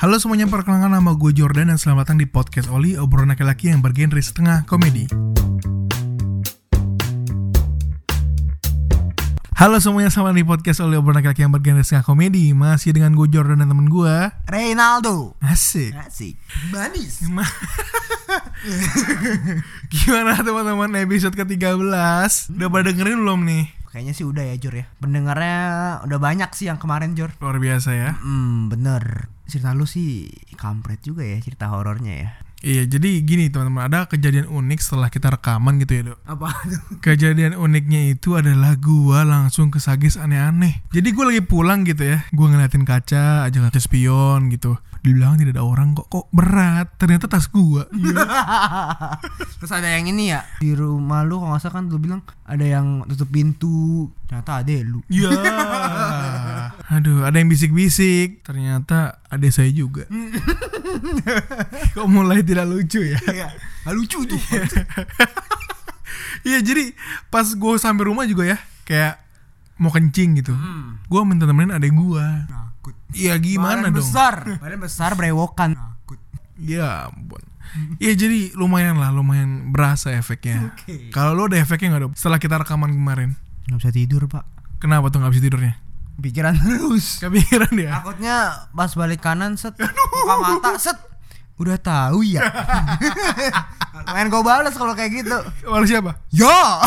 Halo semuanya, perkenalkan nama gue Jordan dan selamat datang di podcast Oli, obrolan laki-laki yang bergenre setengah komedi. Halo semuanya, selamat di podcast Oli, obrolan laki-laki yang bergenre setengah komedi. Masih dengan gue Jordan dan temen gue. Reynaldo. Asik. Asik. Manis. Gimana, Gimana teman-teman episode ke-13? Udah pada dengerin belum nih? Kayaknya sih udah ya Jor ya. Pendengarnya udah banyak sih yang kemarin Jor. Luar biasa ya. Hmm bener. Cerita lu sih kampret juga ya cerita horornya ya. Iya, jadi gini teman-teman, ada kejadian unik setelah kita rekaman gitu ya, Dok. Apa tuh? Kejadian uniknya itu adalah gua langsung kesagis aneh-aneh. Jadi gua lagi pulang gitu ya, gua ngeliatin kaca aja kaca spion gitu. Di belakang tidak ada orang kok, kok berat. Ternyata tas gua. Iya. Terus ada yang ini ya di rumah lu kalau nggak salah kan lu bilang ada yang tutup pintu. Ternyata ada lu. Iya. Aduh, ada yang bisik-bisik. Ternyata ada saya juga. kok mulai tidak lucu ya? Iya. Gak lucu tuh. Iya, jadi pas gua sampai rumah juga ya, kayak mau kencing gitu. Gua minta temenin adek gua. Takut. Iya gimana Badan dong? besar. Badan besar brewokan. Takut. Ya ampun. Iya jadi lumayan lah, lumayan berasa efeknya. Oke. Kalau lo ada efeknya nggak dong? Setelah kita rekaman kemarin, Gak bisa tidur pak. kenapa tuh nggak bisa tidurnya? Pikiran terus. Kepikiran ya? Takutnya pas balik kanan set buka mata set udah tahu ya. Main gue balas kalau kayak gitu. Walau siapa? Ya.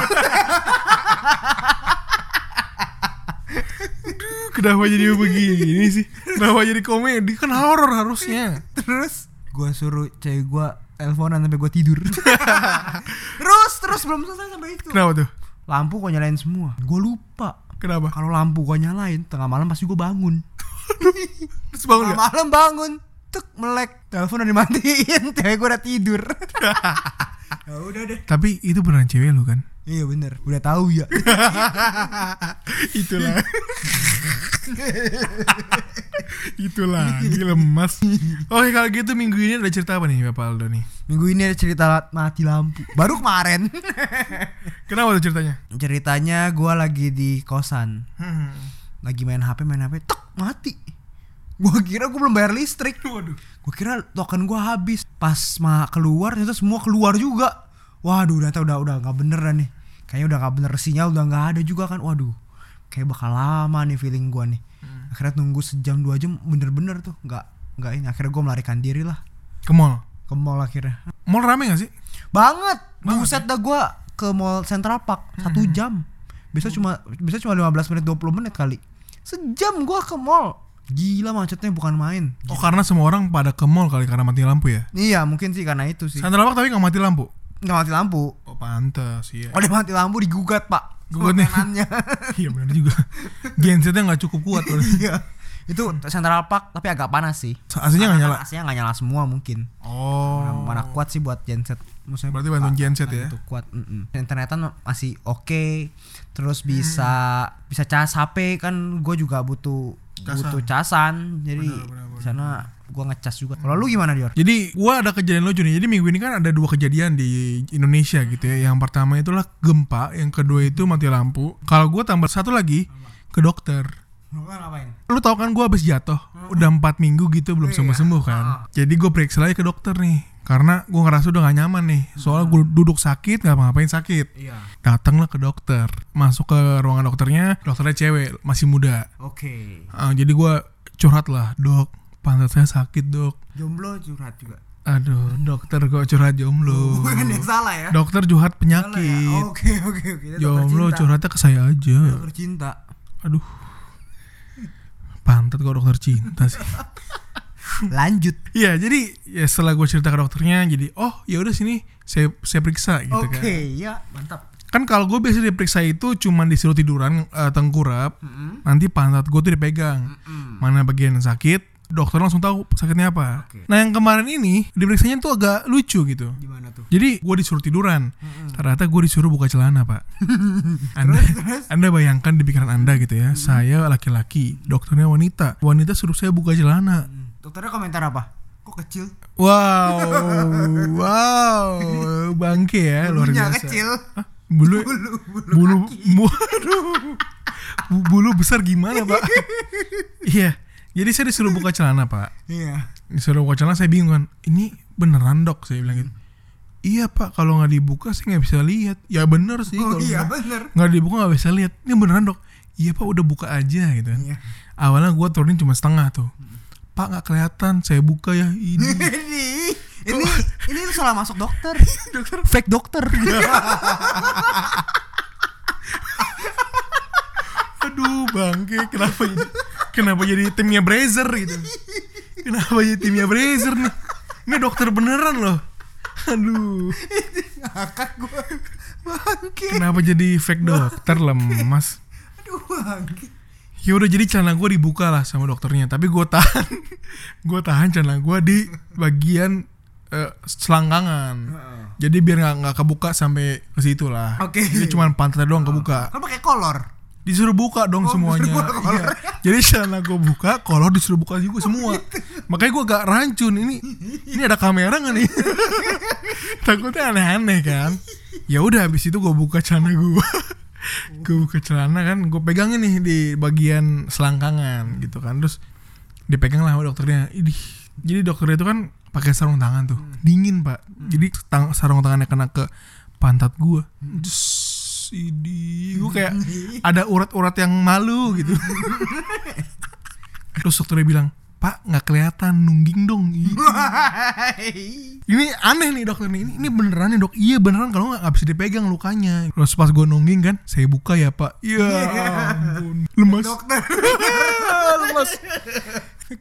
Kenapa jadi begini sih? Kenapa jadi komedi? Kan horor harusnya. terus gue suruh cewek gue teleponan sampai gue tidur. terus terus belum selesai sampai itu. Kenapa tuh? Lampu gue nyalain semua. Gue lupa. Kenapa? Kalau lampu gue nyalain tengah malam pasti gue bangun. Terus bangun Tengah malam bangun. Tuk melek. Telepon udah dimatiin. Cewek gue udah tidur. ya udah deh. Tapi itu beneran cewek lu kan? Iya bener. Udah tahu ya. Itulah. Itulah, gila lemas. Oke kalau gitu minggu ini ada cerita apa nih Bapak Aldo nih? Minggu ini ada cerita mati lampu. Baru kemarin. Kenapa tuh ceritanya? Ceritanya gue lagi di kosan. Hmm. Lagi main HP, main HP. Tek, mati. Gue kira gue belum bayar listrik. Waduh. Gue kira token gue habis. Pas mah keluar, ternyata semua keluar juga. Waduh, ternyata udah udah nggak bener dah nih. Kayaknya udah nggak bener sinyal, udah nggak ada juga kan. Waduh, kayak bakal lama nih feeling gue nih. Akhirnya tunggu sejam dua jam, bener-bener tuh nggak nggak ini. Akhirnya gue melarikan diri lah Ke mall. ke mall akhirnya. Mall rame gak sih? Banget. Banget Buset dah gue ke mall Central Park satu jam. Bisa cuma bisa cuma 15 menit 20 menit kali. Sejam gue ke mall. Gila macetnya bukan main. Oh karena semua orang pada ke mall kali karena mati lampu ya? Iya mungkin sih karena itu sih. Central Park tapi gak mati lampu? Nggak mati lampu. Oh pantas iya Oh dia mati lampu digugat pak. Gugat nih. Permainannya. Iya benar juga Gensetnya gak cukup kuat. Iya. Itu Central Park tapi agak panas sih. Aslinya gak nyala? Aslinya nggak nyala semua mungkin. Oh Mana, mana kuat sih buat genset. Maksudnya Berarti bantuan genset ya? Itu kuat. mm-mm. Internetan masih oke. Terus bisa bisa cas HP kan gue juga butuh Casan. butuh casan. Jadi di sana gue ngecas juga. Kalau lu gimana Dior? Jadi gua ada kejadian lucu nih. Jadi minggu ini kan ada dua kejadian di Indonesia gitu ya. Yang pertama itulah gempa Yang kedua itu mati lampu. Kalau gua tambah satu lagi Ke dokter. Lu tau kan gua habis jatuh? Udah empat minggu gitu belum Iya. sembuh-sembuh kan. Jadi gue periksa lagi ke dokter nih. Karena gua ngerasa udah gak nyaman nih. Soalnya gue duduk sakit gak ngapain sakit. Iya. Datanglah ke dokter. Masuk ke ruangan dokternya Dokternya cewek Masih muda. Oke. Ah, Jadi gua curhat lah Dok pantat saya sakit dok Jomblo curhat juga. Aduh dokter kok curhat jomblo Bukan yang salah ya. Dokter curhat ya? penyakit Oke oke oke. Jomblo curhatnya ke saya aja Dokter cinta. Aduh Pantat kok dokter cinta sih Lanjut. Iya jadi ya setelah gue cerita ke dokternya Jadi oh ya udah sini saya saya periksa gitu Oke, kan ya mantap. Kan kalau gue biasa diperiksa itu cuman disuruh tiduran eh, tengkurap Nanti pantat gue tuh dipegang Mana bagian yang sakit Dokter langsung tahu sakitnya apa Oke. Nah yang kemarin ini Diperiksanya tuh agak lucu gitu Gimana tuh? Jadi gue disuruh tiduran Ternyata gue disuruh buka celana pak Anda, anda bayangkan di pikiran anda gitu ya Saya laki-laki Dokternya wanita Wanita suruh saya buka celana Dokternya komentar apa? Kok kecil? Wow Wow Bangke ya luar Bulunya biasa kecil. Hah? Bulu Bulu bulu. Bulu kaki. bu- aduh. Bu- Bulu besar gimana pak Iya Jadi saya disuruh buka celana pak. Iya. Disuruh buka celana saya bingung kan Ini beneran dok? Saya bilang gitu. Iya pak. Kalau nggak dibuka saya nggak bisa lihat. Ya bener sih Oh iya nggak- bener. nggak dibuka nggak bisa lihat. Ini beneran dok? Iya pak. Udah buka aja gitu. Kan Iya. Awalnya gue turunin cuma setengah tuh. Pak nggak kelihatan. Saya buka ya. Ini. Ini ini ini salah masuk dokter. dokter. Fake dokter. Aduh bangke. Kenapa jadi kenapa jadi timnya Brazer gitu? Kenapa jadi timnya Brazer nih? Ini dokter beneran loh. Aduh. Ngakak gua. Bangke. Kenapa jadi fake dokter lemas? Aduh bangke. Ya udah jadi celana gue dibuka lah sama dokternya. Tapi gue tahan. Gue tahan celana gue di bagian eh, selangkangan. Jadi biar nggak nggak kebuka sampai ke situ lah. Oke. Jadi cuma pantatnya doang kebuka. Kan pakai kolor. Disuruh buka dong Oh, semuanya. Iya. jadi celana gue buka kolor disuruh buka juga semua. Makanya gue gak rancun. Ini ini ada kamera nggak nih? Takutnya aneh-aneh kan? Ya udah habis itu gue buka celana gue gue buka celana kan gue pegangin nih di bagian selangkangan gitu kan. Terus dipegang lah sama dokternya. Idih. jadi dokternya itu kan pakai sarung tangan tuh. Dingin pak. Jadi tang- sarung tangannya kena ke pantat gue ini gue kayak ada urat-urat yang malu gitu. Terus dokternya bilang pak nggak kelihatan nungging dong. Ini aneh nih dokter nih. Ini, ini beneran nih dok. Iya beneran. Kalau nggak bisa dipegang lukanya. Terus pas gue nungging kan saya buka ya pak. Iya. ampun. Lemas. dokter. lemas.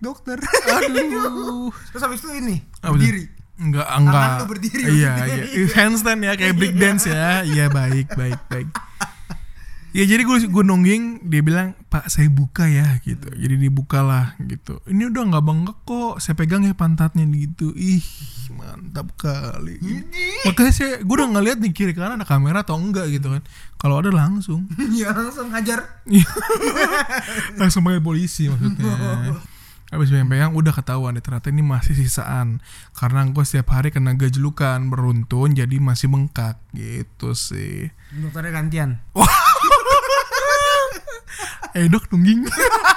Dokter. aduh. Terus habis itu ini Apa berdiri. Enggak, enggak. lu berdiri Iya, maksudnya. iya. Handstand ya kayak break dance ya. Iya, baik, baik, baik. Ya jadi gue gue nungging dia bilang Pak saya buka ya gitu jadi dibukalah gitu ini udah nggak bengkak kok saya pegang ya pantatnya gitu ih mantap kali makanya saya gue udah ngeliat nih kiri kanan ada kamera atau enggak gitu kan kalau ada langsung Iya langsung ngajar. langsung panggil polisi maksudnya Habis pegang udah ketahuan deh ternyata ini masih sisaan. Karena gue setiap hari kena gajlukan beruntun jadi masih bengkak. Gitu sih. Dokternya gantian. Eh dok nungging.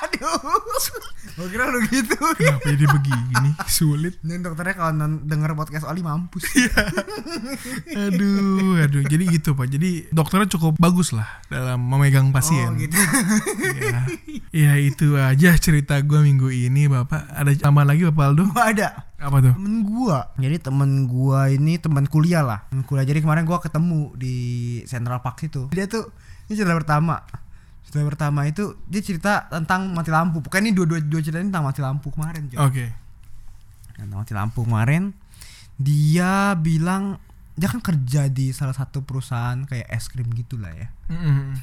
Aduh. Gue kira lu gitu. Kenapa jadi begini sulit Dan dokternya kalau denger podcast Oli mampus. Aduh aduh jadi gitu pak Jadi dokternya cukup bagus lah dalam memegang pasien Oh gitu. ya. ya itu aja cerita gue minggu ini bapak Ada tambahan lagi bapak Aldo? Gua ada Apa tuh? temen gua. Jadi temen gua ini teman kuliah lah. Temen kuliah. Jadi kemarin gua ketemu di Central Park itu. Dia tuh ini cerita pertama. Cerita pertama itu dia cerita tentang mati lampu. Pokoknya ini dua-dua dua cerita ini tentang mati lampu kemarin. Oke Tentang mati lampu kemarin. Dia bilang dia kan kerja di salah satu perusahaan kayak es krim gitulah ya. Mm-mm.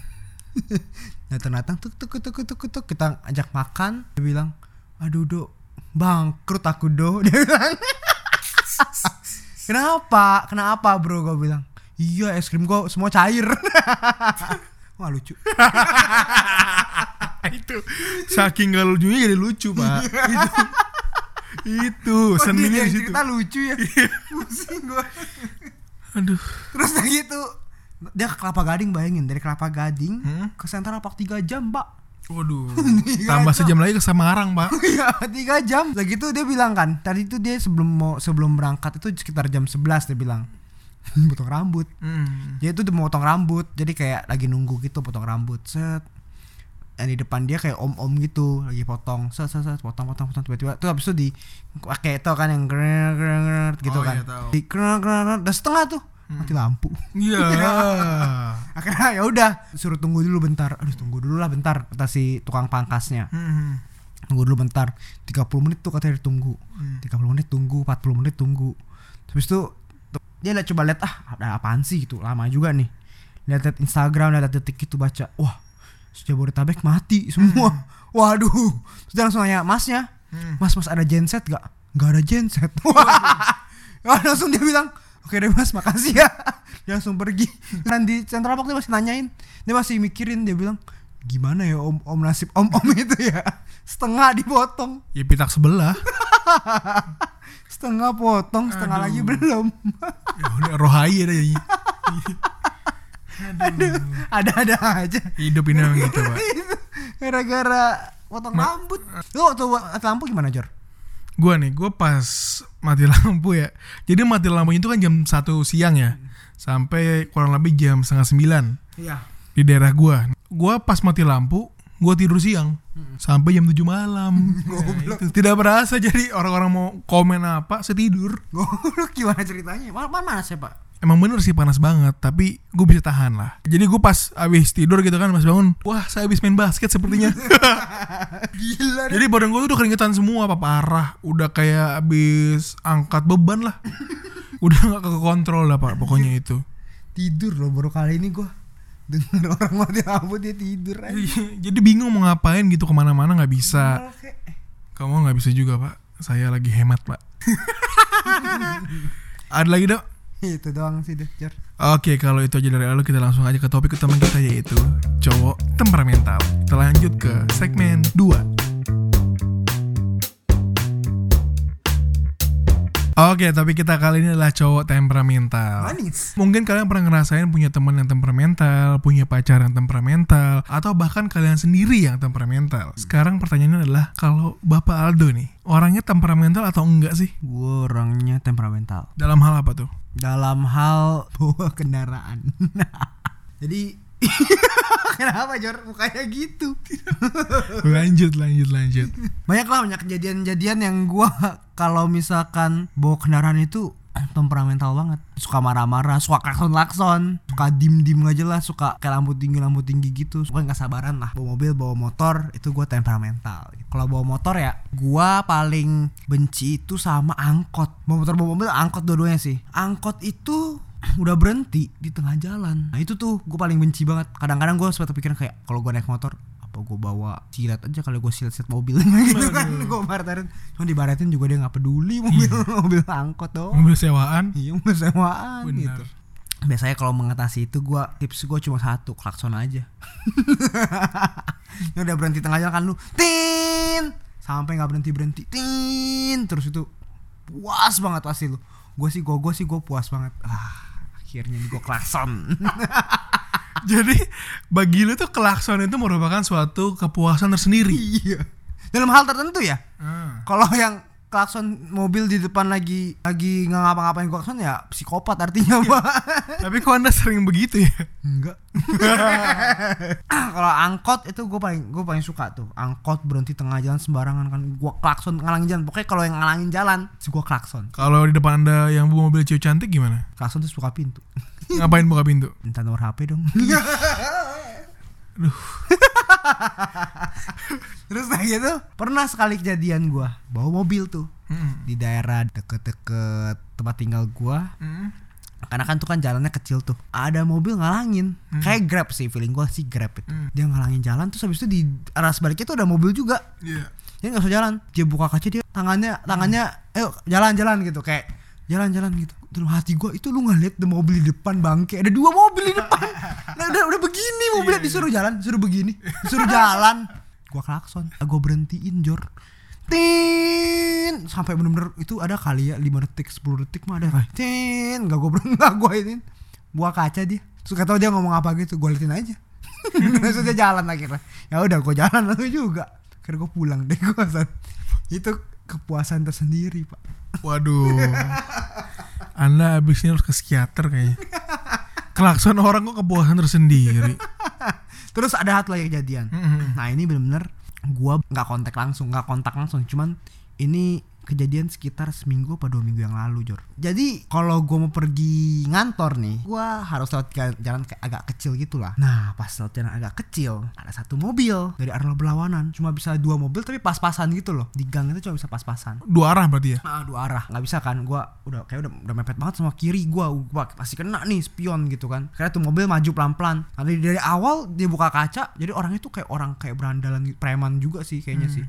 datang-datang tuk tuk tuk tuk tuk tuk kita ajak makan dia bilang aduh do bangkrut aku do dia bilang kenapa kenapa bro gue bilang iya es krim gue semua cair wah lucu. Itu. Saking gak lucunya jadi lucu pak. Itu. Itu. Seninya di situ. cerita lucu ya? Pusing gue aduh. Terus udah gitu dia ke kelapa gading bayangin dari kelapa gading Hmm? ke Central Park 3 jam pak. Waduh. Tambah sejam lagi ke Samarang pak. Iya tiga jam. Lagi gitu dia bilang kan Tadi itu dia sebelum mau sebelum berangkat itu sekitar jam 11 dia bilang Potong rambut. Hmm. Dia itu potong rambut Jadi kayak lagi nunggu gitu potong rambut Set. Yang di depan dia kayak om-om gitu lagi potong set set set potong potong potong tiba-tiba. Tuh habis itu di pakai itu kan yang grrr, grrr, gitu Oh, kan. iya, tahu. di grrr, grrr, udah setengah tuh mati lampu. Iya. Akhirnya ya udah suruh tunggu dulu bentar. Aduh tunggu dulu lah bentar kata si tukang pangkasnya. Hmm. tunggu dulu bentar 30 menit tuh katanya ditunggu. Hmm. 30 menit tunggu 40 menit tunggu. Habis itu tuh, dia liat coba lihat ah ada apaan sih gitu lama juga nih. Lihat lihat Instagram lihat detik itu baca wah Jabodetabek mati semua. Waduh. Terus dia langsung nanya masnya Hmm. mas mas ada genset gak nggak? Ada genset Wah, langsung dia bilang oke deh mas makasih ya. Dia langsung pergi. Dan di Central Park dia masih nanyain dia masih mikirin dia bilang gimana ya om om nasib om om itu ya? Setengah dipotong. Ya pitak sebelah setengah potong setengah Aduh. lagi belum ya udah rohai ada jadi ada ada aja hidup ini memang gitu pak gara-gara potong rambut lu waktu mati lampu gimana Jor Gua nih, gua pas mati lampu ya. Jadi mati lampunya itu kan jam 1 siang ya. Sampai kurang lebih jam setengah sembilan iya di daerah gua. Gua pas mati lampu, gua tidur siang sampai jam 7 malam. Nah, itu. Tidak berasa jadi orang-orang mau komen apa, saya tidur. Goblok gimana ceritanya? Mana, mana sih pak? Emang bener sih panas banget, tapi gue bisa tahan lah. Jadi gue pas abis tidur gitu kan, pas bangun, wah saya abis main basket sepertinya. Gila Jadi badan gue tuh udah keringetan semua, apa parah. Udah kayak abis angkat beban lah. Udah gak kekontrol lah pak, pokoknya itu. Tidur loh baru kali ini gua Denger orang mati lampu dia tidur aja Jadi bingung mau ngapain gitu ke mana-mana nggak bisa. Oke. Kamu nggak bisa juga pak. Saya lagi hemat pak. Ada lagi dok? Itu doang sih deh Oke, kalau itu aja dari lalu kita langsung aja ke topik utama kita yaitu cowok temperamental. Kita lanjut ke segmen 2. Oke, tapi kita kali ini adalah cowok temperamental. Manis Mungkin kalian pernah ngerasain punya teman yang temperamental, punya pacar yang temperamental, atau bahkan kalian sendiri yang temperamental. Sekarang pertanyaannya adalah, kalau Bapak Aldo nih, orangnya temperamental atau enggak sih? Gue orangnya temperamental Dalam hal apa tuh? Dalam hal bawa kendaraan Jadi Kenapa Jor? Mukanya gitu. Lanjut, lanjut, lanjut. Banyak lah banyak kejadian-kejadian yang gua Kalau misalkan bawa kendaraan itu temperamental banget. Suka marah-marah suka klakson-klakson suka dim-dim gak jelas suka kayak lampu tinggi lampu tinggi gitu. Suka nggak sabaran lah. Bawa mobil bawa motor itu gua temperamental. Kalau bawa motor ya gua paling benci itu sama angkot. Bawa motor bawa mobil angkot dua-duanya sih. Angkot itu udah berhenti di tengah jalan. Nah itu tuh gue paling benci banget. Kadang-kadang gue sempat pikiran kayak kalau gue naik motor apa gue bawa silet aja kalau gue silet silet mobil. Gitu kan gue baratin cuma dibaratin juga dia nggak peduli mobil mobil angkot dong Mobil sewaan? iya mobil sewaan Benar. gitu. Biasanya kalau mengatasi itu gue tips gue cuma satu klakson aja. Ya udah berhenti tengah jalan kan lu tin! Sampai nggak berhenti berhenti tin! Terus itu puas banget pasti lu. Gue sih gue gue sih gue puas banget. Ah akhirnya gue klakson Jadi bagi lu tuh klakson itu merupakan suatu kepuasan tersendiri. iya dalam hal tertentu ya Ah. kalau yang klakson mobil di depan lagi lagi nggak ngapa-ngapain klakson ya psikopat artinya pak. Tapi kok anda sering begitu ya? enggak. Kalau angkot itu gue paling gue paling suka tuh. Angkot berhenti tengah jalan sembarangan kan. Gue klakson ngalangin jalan. Pokoknya kalau yang ngalangin jalan sih gue klakson. Kalau di depan anda yang bawa mobil cewek cantik gimana? klakson terus buka pintu. Ngapain buka pintu? minta nomor hp dong. Aduh. terus kayak gitu pernah sekali kejadian gue bawa mobil tuh. Mm. di daerah deket-deket tempat tinggal gue Mm. karena kan tuh kan jalannya kecil tuh. Ada mobil ngalangin. Kayak grab sih feeling gue sih grab itu. Hmm. dia ngalangin jalan terus habis itu di arah sebaliknya tuh ada mobil juga. Iya. dia nggak usah jalan. Dia buka kaca dia tangannya tangannya ayo jalan-jalan gitu. Kayak jalan-jalan gitu dalam hati gue itu lu ngeliat ada mobil di depan bangke? Ada dua mobil di depan. Nah, udah udah begini mobilnya disuruh jalan disuruh begini disuruh jalan. Gue klakson gue berhentiin jor. Tin! Sampai bener-bener itu ada kali ya 5 detik 10 detik mah ada. Tin! Gak gue berhenti gak gue ini. Buka kaca dia. Terus tau dia ngomong apa gitu gue liatin aja. Terus dia jalan akhirnya. Ya udah gue jalan lalu juga. Akhirnya gue pulang deh kosan itu kepuasan tersendiri pak Waduh. Anda abis ini harus ke psikiater kayaknya. Klakson orang kok kepuasan tersendiri. terus ada satu lagi kejadian Mm-mm. nah ini bener-bener gua nggak kontak langsung nggak kontak langsung cuman ini kejadian sekitar seminggu apa dua minggu yang lalu Jor. Jadi kalau gua mau pergi ngantor nih gua harus lewat jalan, agak kecil gitu lah nah pas lewat jalan agak kecil ada satu mobil dari arah berlawanan. Cuma bisa dua mobil tapi pas-pasan gitu loh. Di gang itu cuma bisa pas-pasan. Dua arah berarti ya? Ah, dua arah. Nggak bisa kan? Gua udah kayak udah udah mepet banget sama kiri gua. Gua pasti kena nih spion gitu kan. Karena tuh mobil maju pelan-pelan. Nanti dari awal dia buka kaca jadi orangnya tuh kayak orang kayak berandalan preman juga sih kayaknya sih.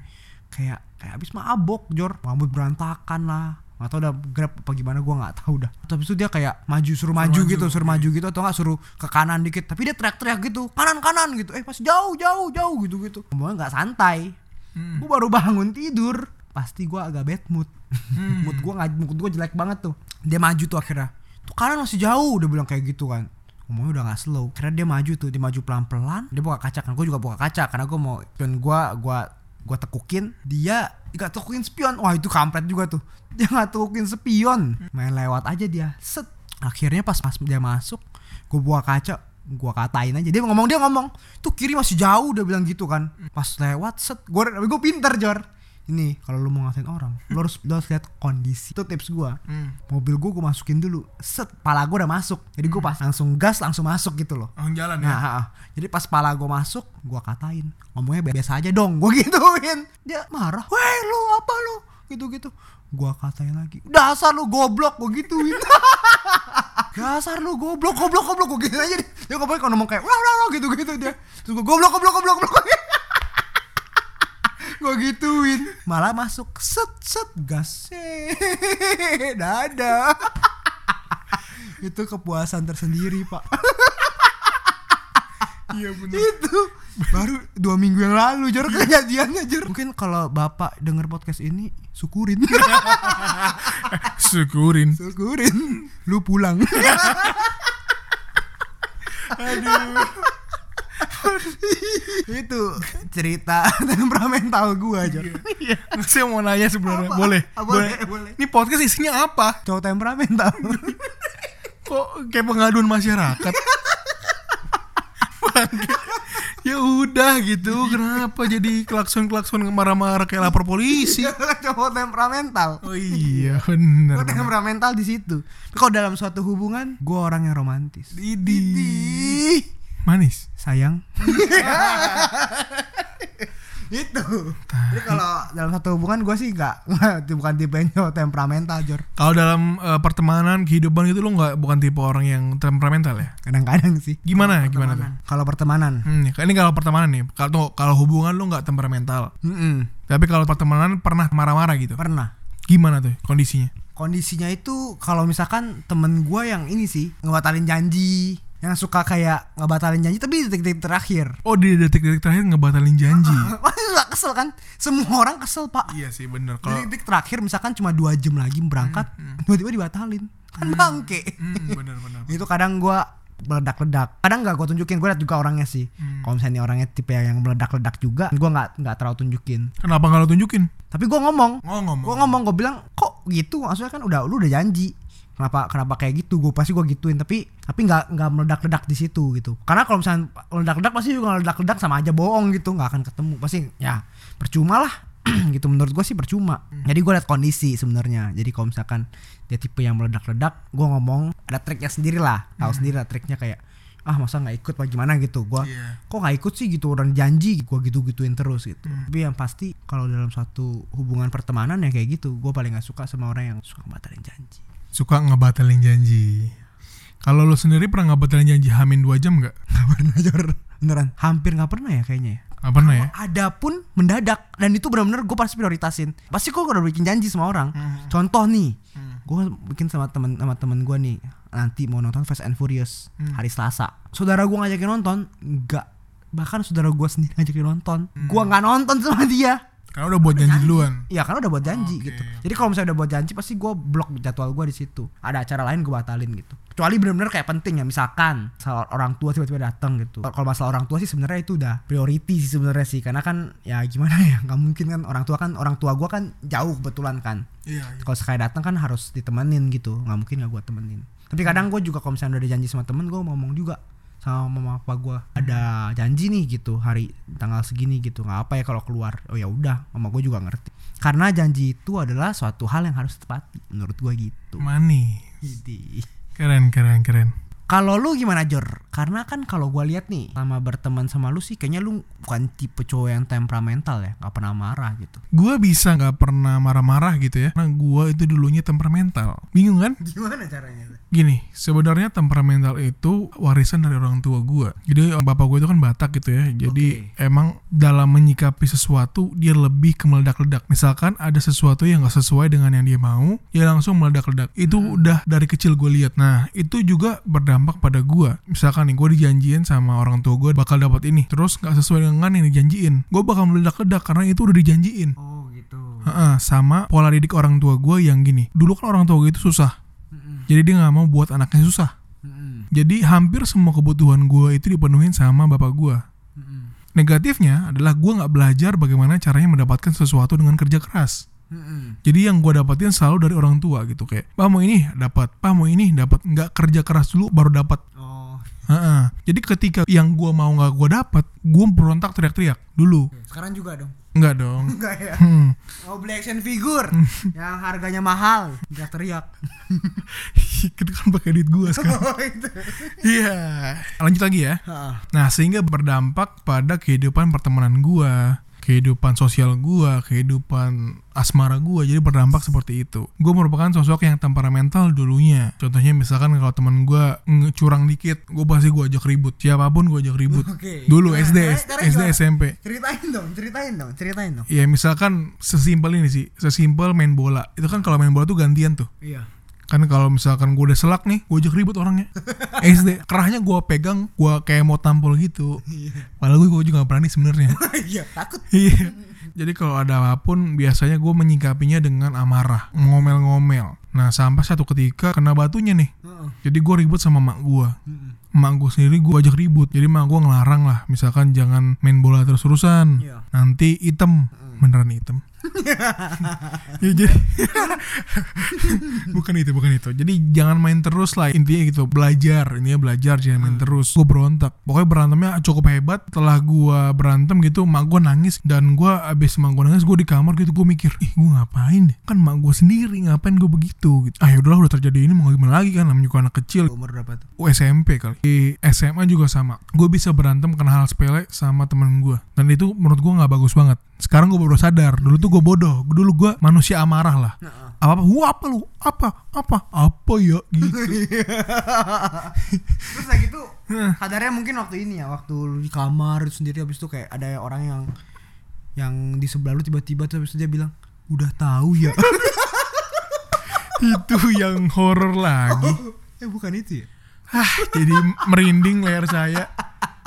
Kayak kayak abis mabok jor. Rambut berantakan lah. Atau udah grab apa gimana gua nggak tahu dah. Tapi itu dia kayak maju suruh maju, maju, gitu suruh maju gitu. Atau nggak suruh ke kanan dikit. Tapi dia teriak-teriak gitu. Kanan kanan gitu. Eh pas jauh jauh jauh gitu gitu. Ngomongnya nggak santai. Hmm. gue baru bangun tidur. Pasti gue agak bad mood. Hmm. mood gue nggak mood gue jelek banget tuh. Dia maju tuh akhirnya. Tuh kanan masih jauh udah bilang kayak gitu kan. Ngomongnya udah nggak slow. Karena dia maju tuh dia maju pelan pelan dia buka kaca kan gue juga buka kaca karena gue mau dan gue gue Gue tekukin, dia gak tekukin spion. Wah itu kampret juga tuh. Dia gak tekukin spion. Main lewat aja dia. Set. Akhirnya pas pas dia masuk, gue buka kaca, gue katain aja. Dia ngomong dia ngomong, tuh kiri masih jauh dia bilang gitu kan. Pas lewat set, gue gue pinter Jor. Ini kalau lu mau ngatain orang, lu harus lu harus lihat kondisi. Itu tips gue. Hmm. Mobil gue gue masukin dulu. Set, pala gue udah masuk. Jadi gue pas langsung gas langsung masuk gitu loh. Langsung jalan Nah, ya. ha, ha. jadi pas pala gue masuk, gue katain, ngomongnya biasa aja dong, gue gituin. Dia marah, weh lu apa lu, gitu-gitu. Gue katain lagi, dasar lu goblok, gue gituin. dasar lu goblok, goblok, goblok, gue gitu aja. Dia ngomong kayak, wah, wah, wah, gitu-gitu dia. Terus gue goblok, goblok, goblok, goblok. gue gituin. Malah masuk set set gas. Dadah itu kepuasan tersendiri pak. Iya bener. itu. Baru dua minggu yang lalu jor kejadiannya jor. Mungkin kalau bapak denger podcast ini syukurin. Syukurin. syukurin. Lu pulang. Aduh. itu cerita temperamental gua jor Iya. Saya mau nanya sebenarnya. Apa? Boleh. Ah, boleh, boleh. Ini podcast isinya apa? cowok temperamental Kok kayak pengaduan masyarakat? Ya udah gitu. Kenapa jadi klakson-klakson marah-marah kayak lapor polisi? cowok temperamental Oh iya, bener. Gue temperamental di situ. Tapi Kalau dalam suatu hubungan, gue orang yang romantis. Didi. Ih, Manis. sayang. itu. Jadi kalau dalam satu hubungan gue sih nggak bukan tipe yang temperamental, Jor. Kalau dalam eh, pertemanan, kehidupan itu lo nggak bukan tipe orang yang temperamental ya? Kadang-kadang sih. Gimana? Gimana tuh? Kalau pertemanan. Hmm, ini kalau pertemanan nih. Kalau kalau hubungan lo nggak temperamental. Mm-mm. Tapi kalau pertemanan pernah marah-marah gitu. Pernah. Gimana tuh kondisinya? Kondisinya itu kalau misalkan temen gue yang ini sih ngebatalin janji, yang suka kayak ngebatalin janji tapi di detik-detik terakhir. Oh di detik-detik terakhir ngebatalin janji. Gak kesel kan? Semua orang kesel pak. iya sih bener. Kalau detik terakhir misalkan cuma dua jam lagi berangkat, tiba-tiba dibatalin. Kan bangke. hmm, bener bener. itu kadang gua meledak-ledak. Kadang nggak gue tunjukin, gue liat juga orangnya sih. Kalau misalnya orangnya tipe yang meledak-ledak juga, gua nggak nggak terlalu tunjukin. Kenapa nggak lo tunjukin? Tapi gua ngomong, Oh ngomong. gue ngomong, gue bilang kok gitu? Maksudnya kan udah lu udah janji. Kenapa kenapa kayak gitu? Gue pasti gue gituin. Tapi tapi nggak nggak meledak-ledak di situ gitu. Karena kalau misalnya meledak-ledak pasti juga meledak-ledak sama aja bohong gitu, nggak akan ketemu. Pasti ya percuma lah. gitu menurut gue sih percuma. Jadi gue liat kondisi sebenarnya. Jadi kalau misalkan dia tipe yang meledak-ledak, gue ngomong ada triknya sendiri lah. Tahu sendiri lah triknya kayak ah masa nggak ikut? Apa gimana? Gitu. Gue Iya. kok nggak ikut sih? Gitu. Orang janji gue gitu gituin terus gitu. Tapi yang pasti kalau dalam suatu hubungan pertemanan ya kayak gitu gue paling nggak suka sama orang yang suka batalin janji. Suka ngebatalin janji. Kalau lo sendiri pernah ngebatalin janji hamin 2 jam nggak? nggak pernah jor. Beneran. Hampir nggak pernah ya kayaknya ya. Nggak pernah ya? ada pun mendadak. Dan itu benar-benar gue pasti prioritasin. Pasti gue udah bikin janji sama orang. Contoh nih gue bikin sama temen sama temen gue nih nanti mau nonton Fast and Furious hari Selasa. Saudara gue ngajakin nonton? Nggak. Bahkan saudara gue sendiri ngajakin nonton. Gue nggak nonton sama dia Karena udah buat janji duluan. Iya kan udah buat janji Oke. gitu. Jadi kalau misalnya udah buat janji pasti gue blok jadwal gue di situ. Ada acara lain gue batalin gitu. Kecuali bener-bener kayak penting ya misalkan salah orang tua tiba-tiba datang gitu. Kalau masalah orang tua sih sebenarnya itu udah priority sih sebenarnya sih karena kan ya gimana ya nggak mungkin kan orang tua kan orang tua gue kan jauh kebetulan kan. Iya. Kalau sekali datang kan harus ditemenin gitu nggak mungkin nggak gue temenin. Tapi kadang gue juga kalau misalnya udah ada janji sama temen gue ngomong juga sama mama papa gue ada janji nih gitu hari tanggal segini gitu nggak apa ya kalau keluar oh ya udah mama gue juga ngerti karena janji itu adalah suatu hal yang harus ditepati menurut gue gitu Manis. jadi Keren keren keren. kalau lu gimana Jor karena kan kalau gue lihat nih sama berteman sama lu sih kayaknya lu bukan tipe cowok yang temperamental ya nggak pernah marah gitu Gua bisa nggak pernah marah-marah gitu ya. Karena gua itu dulunya temperamental. Bingung kan? gimana caranya Gini, sebenarnya temperamental itu warisan dari orang tua gua. Jadi bapak gue itu kan Batak gitu ya. Jadi emang dalam menyikapi sesuatu dia lebih ke meledak-ledak. Misalkan ada sesuatu yang gak sesuai dengan yang dia mau, dia langsung meledak-ledak. Itu udah dari kecil gue lihat. Nah, itu juga berdampak pada gua. Misalkan nih gue dijanjiin sama orang tua gue bakal dapat ini, terus nggak sesuai dengan yang dijanjiin, gue bakal meledak-ledak karena itu udah dijanjiin. oh gitu Heeh, sama pola didik orang tua gue yang gini. Dulu kan orang tua gue itu susah. Jadi dia nggak mau buat anaknya susah. Jadi hampir semua kebutuhan gue itu dipenuhin sama bapak gue. Negatifnya adalah gue nggak belajar bagaimana caranya mendapatkan sesuatu dengan kerja keras. Mm-mm. Jadi yang gue dapetin selalu dari orang tua gitu kayak, "Pak mau ini dapat, Pak mau ini dapat." Nggak kerja keras dulu baru dapat. Oh. Jadi ketika yang gue mau nggak gue dapat, gue berontak teriak-teriak dulu. Sekarang juga dong. Enggak dong. Enggak ya. Hmm. Mau beli action figure yang harganya mahal, teriak-teriak. Itu kan pakai duit gue sekarang. Oh, itu. Iya. Lanjut lagi ya. Ha. Nah, sehingga berdampak pada kehidupan pertemanan gua, kehidupan sosial gua, kehidupan asmara gua. Jadi berdampak seperti itu. Gua merupakan sosok yang temperamental dulunya. Contohnya misalkan kalau teman gua nge- curang dikit, gua pasti gua ajak ribut. Siapa pun gua ajak ribut. Oke. Dulu Gimana? SD, sekarang SD gimana? SMP. Ceritain dong, ceritain dong, ceritain dong. Ya misalkan sesimpel ini sih, sesimpel main bola. Itu kan kalau main bola tuh gantian tuh. Iya. Kan kalau misalkan gue udah selak nih, gue ajak ribut orangnya. SD, kerahnya gue pegang, gue kayak mau tampol gitu. Padahal gue juga gak berani sebenarnya. Iya, takut. Iya. Jadi kalau ada apa pun, biasanya gue menyikapinya dengan amarah, ngomel-ngomel. Nah sampai satu ketika kena batunya nih. Jadi gue ribut sama mak gue. Mak gue sendiri gue ajak ribut. Jadi mak gue ngelarang lah, misalkan jangan main bola terus-terusan. Iya. Nanti item, beneran item. Ya jadi bukan itu bukan itu. Jadi jangan main terus lah intinya gitu. Belajar intinya belajar jangan main terus. Gue berontak. Pokoknya berantemnya cukup hebat. Setelah gue berantem gitu mak gue nangis. Dan gue abis mak gue nangis gue di kamar gitu gue mikir ih gue ngapain ya? kan mak gue sendiri ngapain gue begitu? Gitu. Ah yaudahlah udah terjadi ini mau gimana lagi kan? Namanya juga anak kecil. Umur berapa tuh? Oh, SMP kali. Di SMA juga sama. Gue bisa berantem karena hal sepele sama temen gue dan itu menurut gue nggak bagus banget sekarang gue baru sadar dulu tuh gue bodoh. Dulu gue manusia amarah lah. Heeh. apa apa wah apa lu? Apa? Apa? Apa ya? Gitu. Terus lagi tuh kadarnya mungkin waktu ini ya, waktu lu di kamar sendiri habis itu kayak ada orang yang yang di sebelah lu tiba-tiba tuh habis itu dia bilang, "Udah tahu ya." itu yang horor lagi. Eh bukan itu ya? Hah, jadi merinding leher saya.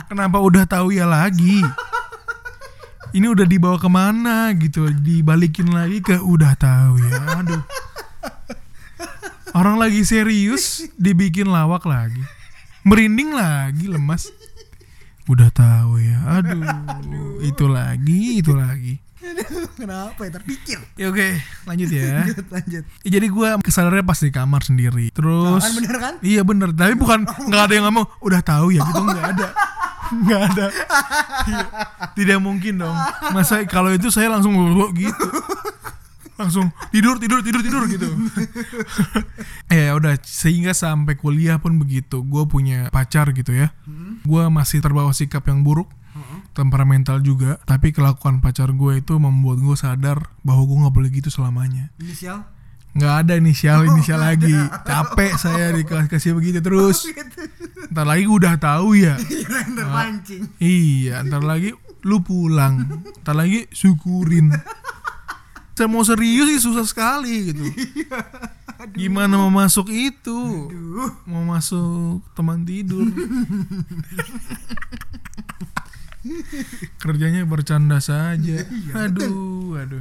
Kenapa udah tahu ya lagi ini udah dibawa ke mana gitu? Dibalikin lagi ke udah tahu ya aduh. Orang lagi serius dibikin lawak lagi. Merinding lagi lemas. Udah tahu ya aduh. Itu lagi itu lagi. Kenapa ya terpikir? ya oke lanjut ya. Lanjut, lanjut. Ya, jadi gue kesadarnya pas di kamar sendiri. Terus Nah, kan bener kan? Iya bener, tapi bukan nggak ada yang ngomong udah tahu ya gitu nggak ada, nggak ada. Iya. Tidak mungkin dong. Masa kalau itu saya langsung gitu, langsung tidur tidur tidur tidur gitu. ya udah sehingga sampai kuliah pun begitu. Gue punya pacar gitu ya. Gue masih terbawa sikap yang buruk temperamental juga tapi kelakuan pacar gue itu membuat gue sadar bahwa gue nggak boleh gitu selamanya Inisial? Nggak ada inisial inisial lagi. Capek saya dikasih begitu terus. Ntar lagi udah tahu ya. Terpancing. iya ntar lagi lu pulang. Ntar lagi syukurin. Saya mau serius sih susah sekali gitu. Gimana mau masuk itu? Mau masuk teman tidur. Kerjanya bercanda saja. Aduh aduh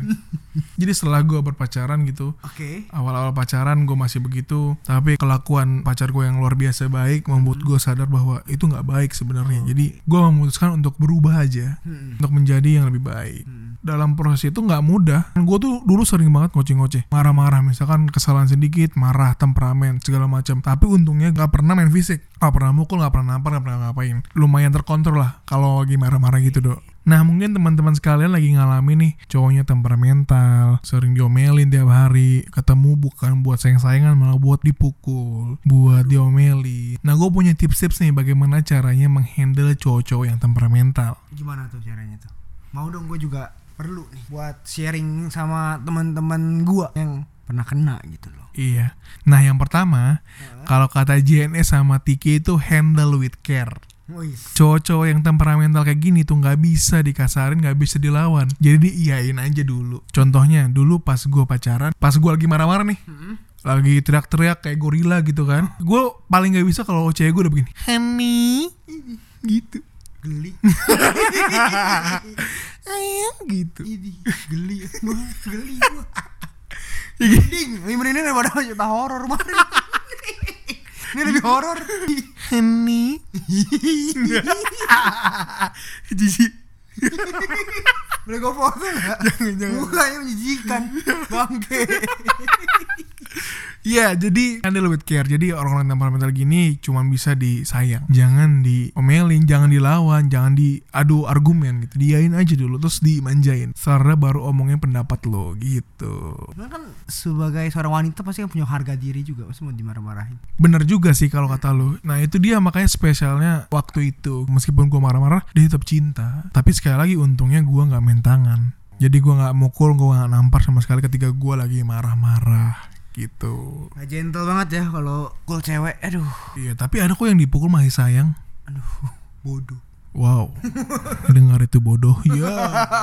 jadi setelah gue berpacaran gitu Oke. awal-awal pacaran gue masih begitu tapi kelakuan pacar gue yang luar biasa baik membuat gue sadar bahwa itu nggak baik sebenarnya. Jadi gue memutuskan untuk berubah aja Hmm. untuk menjadi yang lebih baik. Hmm. dalam proses itu nggak mudah. Gue tuh dulu sering banget ngoceh-ngoceh. Marah-marah misalkan kesalahan sedikit marah temperamen segala macam. Tapi untungnya nggak pernah main fisik. Nggak pernah mukul nggak pernah nampar nggak pernah ngapain. Lumayan terkontrol lah kalau lagi marah-marah gitu dok Nah mungkin teman-teman sekalian lagi ngalamin nih cowoknya temperamental, sering diomelin tiap hari, ketemu bukan buat sayang-sayangan malah buat dipukul, buat diomelin. Nah gue punya tips-tips nih bagaimana caranya menghandle cowok-cowok yang temperamental. Gimana tuh caranya tuh? Mau dong gue juga perlu nih buat sharing sama teman-teman gua yang pernah kena gitu loh. Iya. Nah yang pertama, kalau kata JNS sama Tiki itu handle with care. Cowok-cowok yang temperamental kayak gini tuh nggak bisa dikasarin, nggak bisa dilawan. Jadi diiyain aja dulu. Contohnya dulu pas gue pacaran, pas gue lagi marah-marah nih, lagi teriak-teriak kayak gorila gitu kan. Gue paling nggak bisa kalau cewek gue udah begini, honey, gitu. Geli. Ayo gitu. Ini geli. Geli gua. Mending, ini mending daripada cerita horor kemarin. Ini lebih horor. Honey. Jijik. Boleh gue foto gak? Jangan, jangan. Mukanya menjijikan Bangke Iya, jadi handle with care. Jadi orang-orang temperamental gini cuma bisa disayang. Jangan diomelin, jangan dilawan, jangan diadu argumen gitu. Diain aja dulu terus dimanjain. Setelah baru omongin pendapat lo gitu. Cuman kan sebagai seorang wanita pasti kan punya harga diri juga Pasti mau dimarah-marahin Bener juga sih kalau kata lo. Nah itu dia makanya spesialnya waktu itu. Meskipun gua marah-marah, dia tetap cinta. Tapi sekali lagi untungnya gua nggak main tangan. Jadi gua nggak mukul, gua nggak nampar sama sekali ketika gua lagi marah-marah gitu. Gak gentle banget ya kalau cool cewek Aduh Iya, tapi ada kok yang dipukul masih sayang. Aduh Bodoh Wow. Dengar itu bodoh. Ya.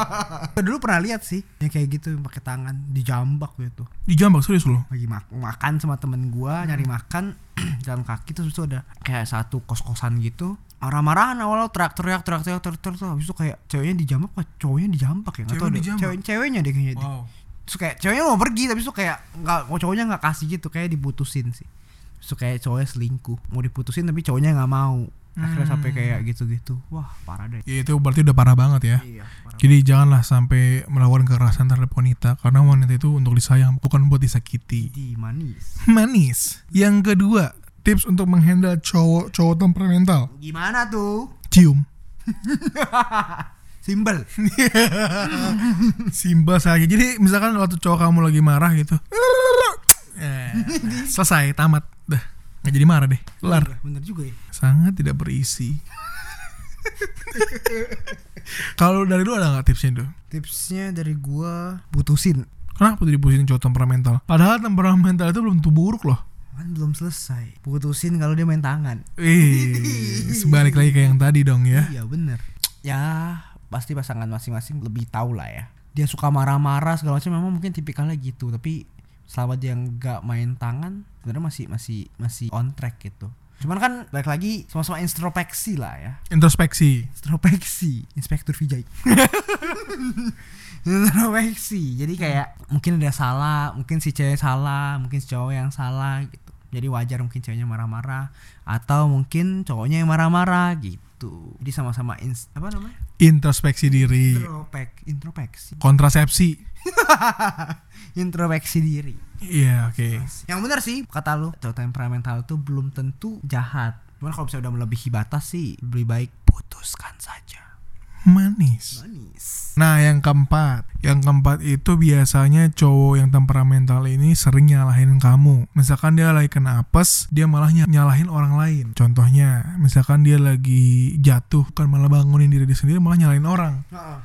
Dulu pernah lihat sih Yang kayak gitu pakai tangan Dijambak gitu Dijambak serius loh. lagi mak- makan sama temen gua nyari makan jalan kaki terus itu ada kayak satu kos-kosan gitu marah-marahan awal teriak-teriak teriak-teriak teriak-teriak terus habis itu kayak ceweknya dijambak apa cowoknya dijambak ya nggak tahu Cewek deh cewek ceweknya deh kayaknya deh. Terus kayak ceweknya mau pergi tapi itu kayak nggak oh, cowoknya nggak kasih gitu kayak diputusin sih terus kayak cowoknya selingkuh mau diputusin tapi cowoknya nggak mau akhirnya sampai Hmm. kayak gitu-gitu wah parah deh Ya, itu berarti udah parah banget ya. iya parah Jadi janganlah sampai melakukan kekerasan terhadap wanita karena wanita itu untuk disayang bukan buat disakiti. di manis Manis. Yang kedua, tips untuk menghandle cowok cowok temperamental. gimana tuh Cium. simbol Simpel saja. Jadi misalkan waktu cowok kamu lagi marah gitu. Eh, selesai, tamat. Dah. Nggak jadi marah deh. Kelar. bener juga ya Sangat tidak berisi. Kalau dari lu ada nggak tipsnya tuh? tipsnya dari gua putusin Kenapa tuh diputusin cowok temperamental? Padahal temperamental itu belum tentu buruk loh. kan belum selesai putusin kalau dia main tangan Eh, sebalik lagi kayak yang tadi dong ya. iya bener ya pasti pasangan masing-masing lebih tahu lah ya. Dia suka marah-marah segala macam memang mungkin tipikalnya gitu. Tapi selama dia nggak main tangan sebenarnya masih masih masih on track gitu. Cuman kan balik lagi sama-sama introspeksi lah ya. Introspeksi. introspeksi. Inspektur Vijay. Introspeksi. Jadi kayak mungkin ada salah mungkin si cewek salah mungkin si cowok yang salah gitu. Jadi wajar mungkin ceweknya marah-marah atau mungkin cowoknya yang marah-marah gitu. Jadi sama-sama ins apa namanya Introspeksi diri. Intropek, introspeksi Kontrasepsi. introspeksi diri Iya, oke. yang benar sih kata lu cowok temperamental itu belum tentu jahat cuman kalau misalnya udah melebihi batas sih lebih baik putuskan Manis. manis Nah, yang keempat, yang keempat itu biasanya cowok yang temperamental ini sering nyalahin kamu. Misalkan dia lagi kena apes, dia malah ny- nyalahin orang lain. Contohnya, misalkan dia lagi jatuh, kan malah bangunin diri dia sendiri, malah nyalahin orang.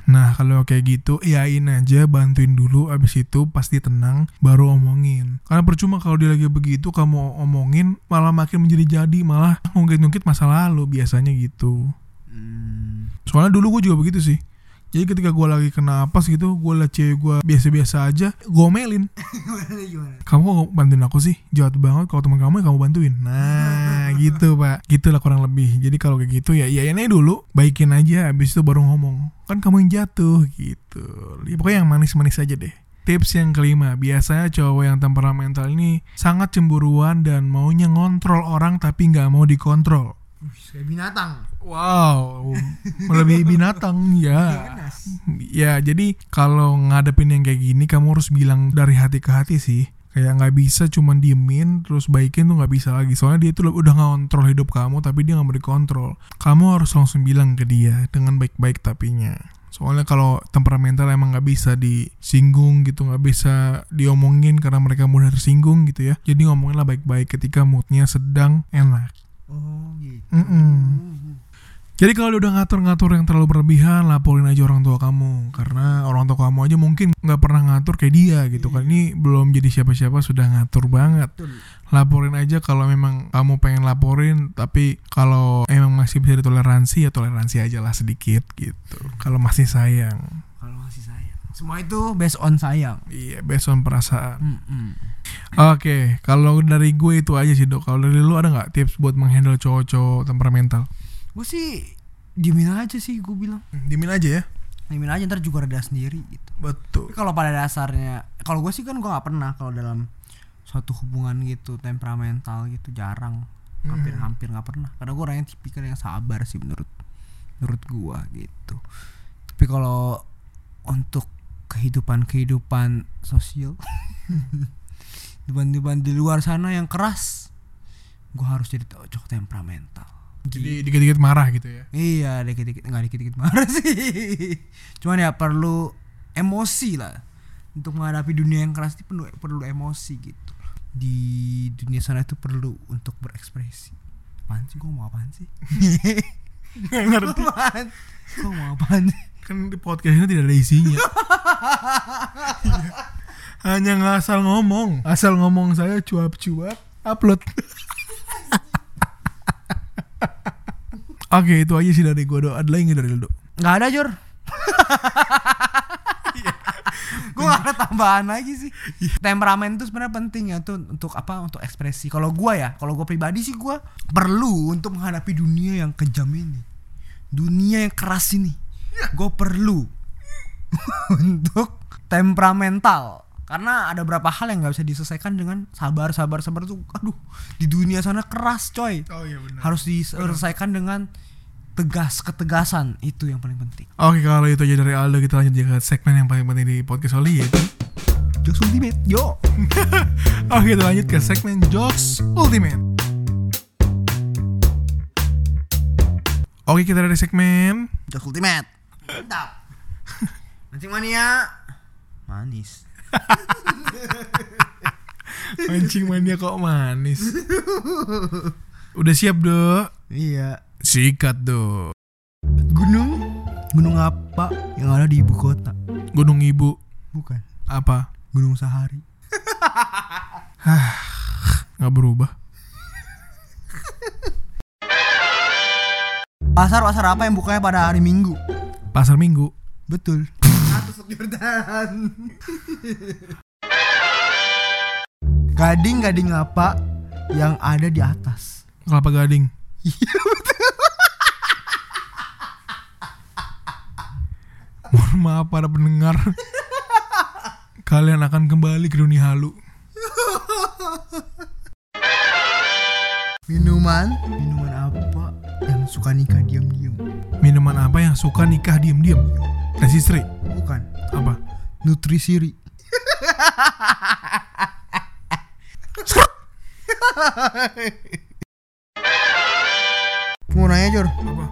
Nah, kalau kayak gitu, iyain aja, bantuin dulu, abis itu pasti tenang, baru omongin. Karena percuma kalau dia lagi begitu, kamu omongin, malah makin menjadi-jadi, malah ngungkit-ngungkit masa lalu, biasanya gitu. Hmm. Soalnya dulu gue juga begitu sih. Jadi ketika gue lagi kena apes gitu, gue liat cewek gue biasa-biasa aja, gue omelin. gimana gimana Kamu bantuin aku sih? Jahat banget kalau teman kamu ya kamu bantuin. Nah, gitu pak. Gitulah kurang lebih. Jadi kalau kayak gitu ya iyain aja dulu, baikin aja, habis itu baru ngomong. Kan kamu yang jatuh gitu. Ya, pokoknya yang manis-manis aja deh. Tips yang kelima, biasanya cowok yang temperamental ini sangat cemburuan dan maunya ngontrol orang tapi nggak mau dikontrol. Kayak binatang Wow, melebihi binatang ya. Ya, jadi kalau ngadepin yang kayak gini kamu harus bilang dari hati ke hati sih. Kayak nggak bisa cuman diemin terus baikin tuh nggak bisa lagi. Soalnya dia tuh udah ngontrol hidup kamu tapi dia nggak mau dikontrol. Kamu harus langsung bilang ke dia dengan baik-baik tapinya. Soalnya kalau temperamental emang nggak bisa disinggung gitu, nggak bisa diomongin karena mereka mudah tersinggung gitu ya. Jadi ngomonginlah baik-baik ketika moodnya sedang enak. Oh gitu Mm-mm. Jadi kalau udah ngatur-ngatur yang terlalu berlebihan, laporin aja orang tua kamu. Karena orang tua kamu aja mungkin nggak pernah ngatur kayak dia gitu kan. Ini belum jadi siapa-siapa sudah ngatur banget. Laporin aja kalau memang kamu pengen laporin, tapi kalau emang masih bisa ditoleransi ya toleransi aja lah sedikit gitu. Kalau masih sayang. Semua itu based on sayang Iya, based on perasaan. Mm-mm. Oke, kalau dari gue itu aja sih dok. Kalau dari lu ada nggak tips buat menghandle cowok-cowok temperamental? gue sih diemin aja sih gue bilang Dimin aja ya. diemin aja ntar juga reda sendiri gitu Betul. kalau pada dasarnya kalau gue sih kan gue nggak pernah kalau dalam suatu hubungan gitu temperamental gitu jarang hampir-hampir nggak pernah karena gue orangnya tipikal yang sabar sih menurut menurut gue gitu tapi kalau untuk kehidupan-kehidupan sosial. Kehidupan-kehidupan di luar sana yang keras gue harus jadi cocok temperamental. Jadi dikit-dikit marah gitu ya. iya dikit-dikit nggak dikit-dikit marah sih. Cuman ya perlu emosi lah. Untuk menghadapi dunia yang keras itu perlu perlu emosi gitu. Di dunia sana itu perlu untuk berekspresi. Apaan sih? Gue mau apaan sih? Nggak ngerti. gue mau apaan sih Kan di podcast ini tidak ada isinya. Iya. Hanya ngasal ngomong. Asal ngomong saya cuap-cuap upload. Oke itu aja sih dari gue do. Ada lagi nggak dari lu do? nggak ada Jor gue gak ada tambahan lagi sih temperamen itu sebenarnya penting ya tuh untuk apa untuk ekspresi kalau gue ya kalau gue pribadi sih gue perlu untuk menghadapi dunia yang kejam ini dunia yang keras ini gue perlu untuk temperamental. Karena ada beberapa hal yang nggak bisa diselesaikan dengan sabar sabar sabar tuh aduh di dunia sana keras coy. Oh iya benar. harus diselesaikan dengan tegas ketegasan. Itu yang paling penting. Oke kalau itu aja dari Aldo kita lanjut ke segmen yang paling penting di podcast Oli yaitu Jokes Ultimate yo. Oke kita lanjut ke segmen Jokes Ultimate. Oke kita dari segmen Jokes Ultimate mantap Mancing mania. Manis. Mancing mania kok manis? Udah siap do iya. Sikat do gunung? Gunung apa yang ada di ibu kota? Gunung Ibu. Bukan. Apa? gunung Sahari. Gak berubah. Pasar pasar apa yang bukanya pada hari Minggu Pasar Minggu. Betul. Jordan. Gading gading apa yang ada di atas? Kelapa Gading. Mohon maaf para pendengar. Kalian akan kembali ke dunia halu. Minuman? Minuman yang suka nikah diam-diam Minuman apa yang suka nikah diem-diem? Resistri bukan Apa? Nutrisiri Mau nanya Jor Apa?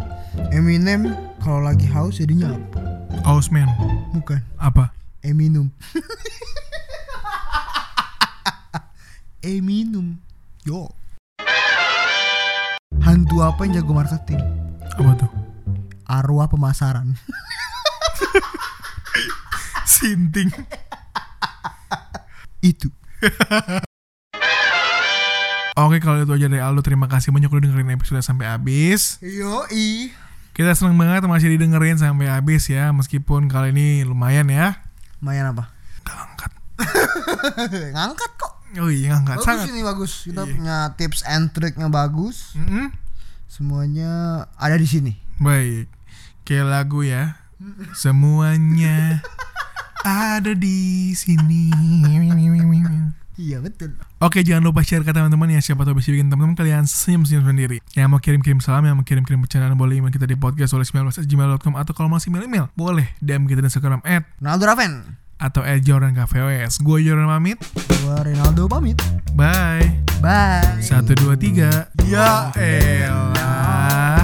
Eminem kalau lagi haus jadinya apa? Houseman Bukan Apa? Eminum Eminum Yo Hantu apa yang jago marketing? Apa tuh? Arwah pemasaran. Sinting. Itu. Oke kalau itu aja dari Aldo. Terima kasih banyak udah dengerin episode sampai habis. Yoi. Kita seneng banget masih didengerin sampai habis ya. Meskipun kali ini lumayan ya. Lumayan apa? Gak angkat Ngangkat kok Oh iya ngangkat Bagus sangat. ini bagus. Kita Iya. punya tips and triknya bagus. Mm-mm. Semuanya ada di sini. Baik. Kayak lagu ya. Semuanya ada di sini. Iya betul. Oke jangan lupa share ke teman-teman ya. Siapa tahu bisa bikin teman-teman kalian senyum-senyum sendiri. Yang mau kirim-kirim salam Yang mau kirim-kirim bercandaan Boleh email kita di podcast oleh 19gmail.com Atau kalau masih email-email Boleh DM kita di Instagram at Ronaldo Raven Atau at Jordan KVOS Gue Jordan pamit. Gua Ronaldo pamit. Bye. Bye. Satu dua tiga. Ya. Elah